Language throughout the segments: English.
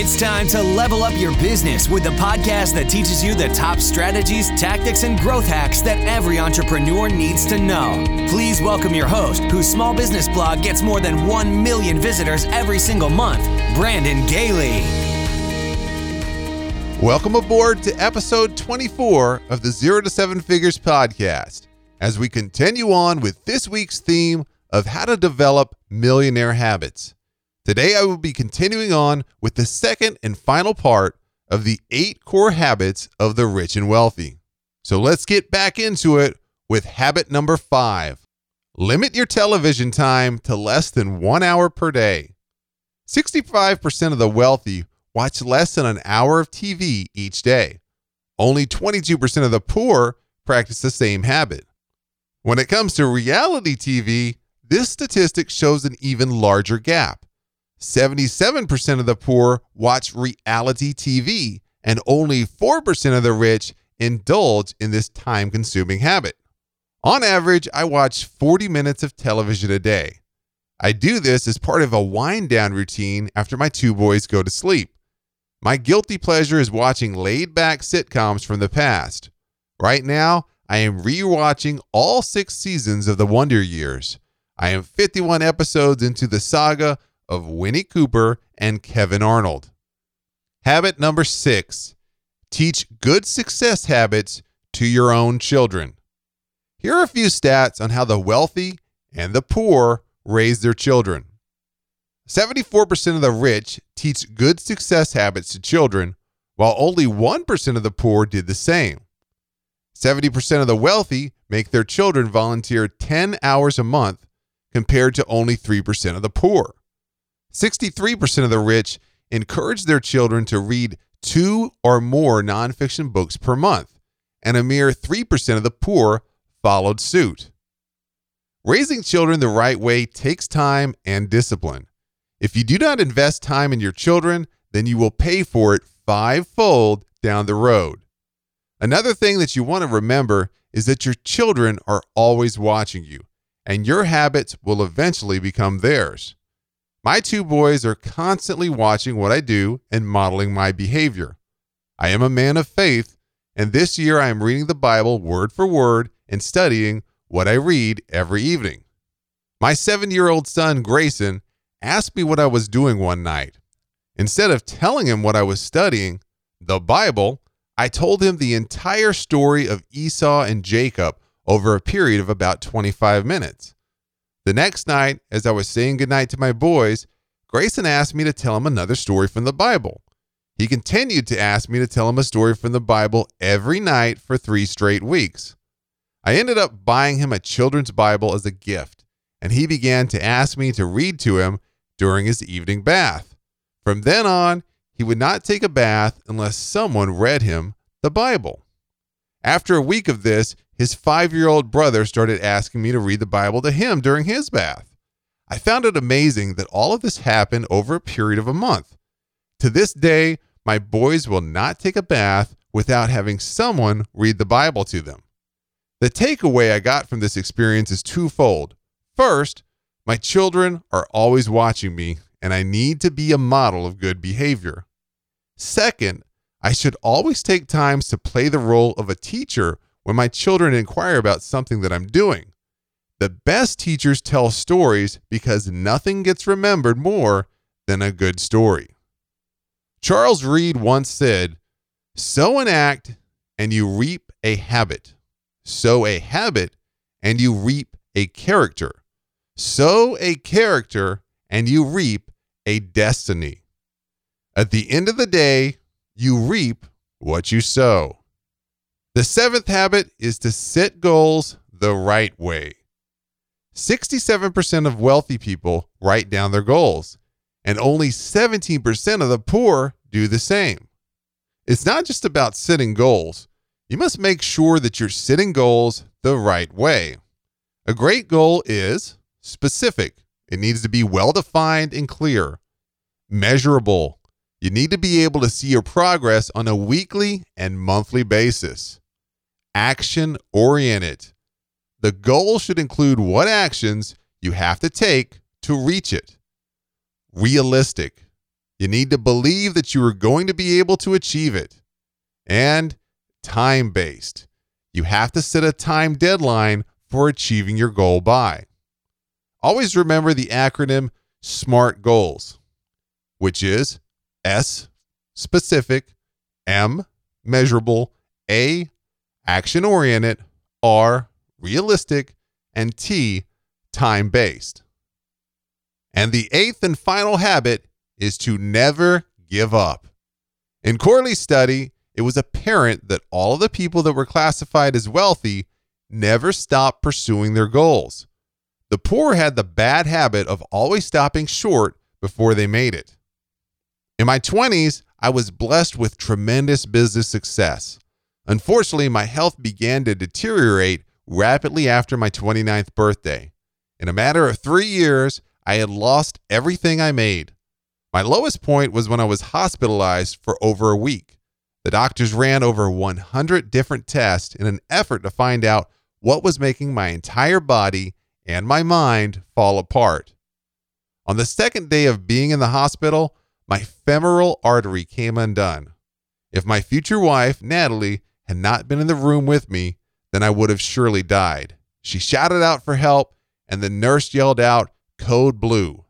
It's time to level up your business with the podcast that teaches you the top strategies, tactics, and growth hacks that every entrepreneur needs to know. Please welcome your host, whose small business blog gets more than 1 million visitors every single month, Brandon Gaille. Welcome aboard to episode 24 of the Zero to Seven Figures podcast as we continue on with this week's theme of how to develop millionaire habits. Today, I will be continuing on with the second and final part of the eight core habits of the rich and wealthy. So let's get back into it with habit number five limit your television time to less than one hour per day. 65% of the wealthy watch less than an hour of TV each day. Only 22% of the poor practice the same habit. When it comes to reality TV, this statistic shows an even larger gap. 77% of the poor watch reality TV, and only 4% of the rich indulge in this time consuming habit. On average, I watch 40 minutes of television a day. I do this as part of a wind down routine after my two boys go to sleep. My guilty pleasure is watching laid back sitcoms from the past. Right now, I am rewatching all six seasons of The Wonder Years. I am 51 episodes into the saga of Winnie Cooper and Kevin Arnold. Habit number six teach good success habits to your own children. Here are a few stats on how the wealthy and the poor raise their children. 74% of the rich teach good success habits to children, while only 1% of the poor did the same. 70% of the wealthy make their children volunteer 10 hours a month compared to only 3% of the poor. 63% of the rich encourage their children to read two or more nonfiction books per month, and a mere 3% of the poor followed suit. Raising children the right way takes time and discipline. If you do not invest time in your children, then you will pay for it fivefold down the road. Another thing that you want to remember is that your children are always watching you, and your habits will eventually become theirs. My two boys are constantly watching what I do and modeling my behavior. I am a man of faith, and this year I am reading the Bible word for word and studying what I read every evening. My seven year old son, Grayson, asked me what I was doing one night. Instead of telling him what I was studying, the Bible, I told him the entire story of Esau and Jacob over a period of about 25 minutes. The next night, as I was saying goodnight to my boys, Grayson asked me to tell him another story from the Bible. He continued to ask me to tell him a story from the Bible every night for three straight weeks. I ended up buying him a children's Bible as a gift, and he began to ask me to read to him during his evening bath. From then on, he would not take a bath unless someone read him the Bible. After a week of this, his five year old brother started asking me to read the Bible to him during his bath. I found it amazing that all of this happened over a period of a month. To this day, my boys will not take a bath without having someone read the Bible to them. The takeaway I got from this experience is twofold. First, my children are always watching me, and I need to be a model of good behavior. Second, I should always take times to play the role of a teacher when my children inquire about something that I'm doing. The best teachers tell stories because nothing gets remembered more than a good story. Charles Reade once said, Sow an act and you reap a habit. Sow a habit and you reap a character. Sow a character and you reap a destiny. At the end of the day, you reap what you sow. The seventh habit is to set goals the right way. 67% of wealthy people write down their goals, and only 17% of the poor do the same. It's not just about setting goals. You must make sure that you're setting goals the right way. A great goal is specific, it needs to be well defined and clear, measurable. You need to be able to see your progress on a weekly and monthly basis action oriented. The goal should include what actions you have to take to reach it. Realistic. You need to believe that you are going to be able to achieve it. And time based. You have to set a time deadline for achieving your goal by. Always remember the acronym SMART goals, which is S, specific, M, measurable, A, action oriented, R, realistic, and T, time based. And the eighth and final habit is to never give up. In Corley's study, it was apparent that all of the people that were classified as wealthy never stopped pursuing their goals. The poor had the bad habit of always stopping short before they made it. In my 20s, I was blessed with tremendous business success. Unfortunately, my health began to deteriorate rapidly after my 29th birthday. In a matter of three years, I had lost everything I made. My lowest point was when I was hospitalized for over a week. The doctors ran over 100 different tests in an effort to find out what was making my entire body and my mind fall apart. On the second day of being in the hospital, my femoral artery came undone. If my future wife, Natalie, had not been in the room with me, then I would have surely died. She shouted out for help, and the nurse yelled out, Code Blue.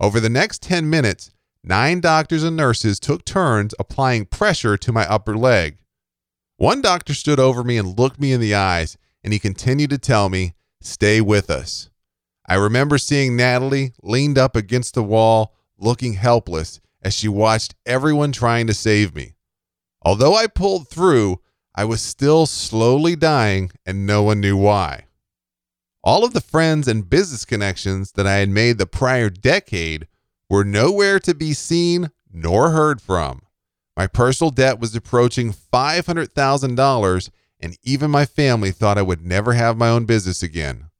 Over the next 10 minutes, nine doctors and nurses took turns applying pressure to my upper leg. One doctor stood over me and looked me in the eyes, and he continued to tell me, Stay with us. I remember seeing Natalie leaned up against the wall, looking helpless as she watched everyone trying to save me. Although I pulled through, I was still slowly dying, and no one knew why. All of the friends and business connections that I had made the prior decade were nowhere to be seen nor heard from. My personal debt was approaching $500,000, and even my family thought I would never have my own business again.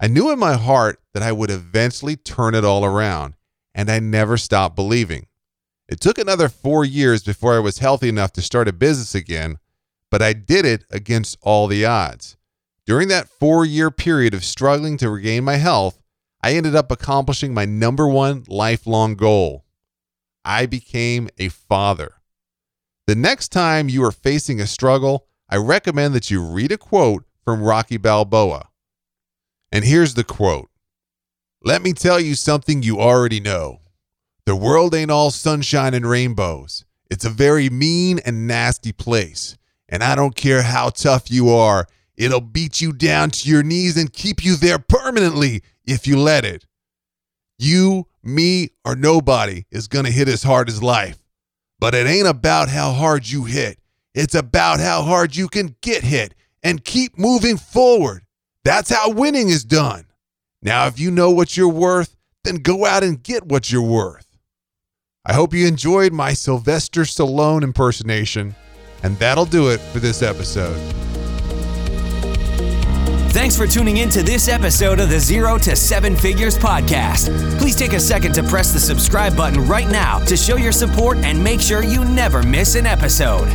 I knew in my heart that I would eventually turn it all around, and I never stopped believing. It took another four years before I was healthy enough to start a business again, but I did it against all the odds. During that four year period of struggling to regain my health, I ended up accomplishing my number one lifelong goal. I became a father. The next time you are facing a struggle, I recommend that you read a quote from Rocky Balboa. And here's the quote Let me tell you something you already know. The world ain't all sunshine and rainbows. It's a very mean and nasty place. And I don't care how tough you are, it'll beat you down to your knees and keep you there permanently if you let it. You, me, or nobody is going to hit as hard as life. But it ain't about how hard you hit. It's about how hard you can get hit and keep moving forward. That's how winning is done. Now, if you know what you're worth, then go out and get what you're worth. I hope you enjoyed my Sylvester Stallone impersonation, and that'll do it for this episode. Thanks for tuning in to this episode of the Zero to Seven Figures podcast. Please take a second to press the subscribe button right now to show your support and make sure you never miss an episode.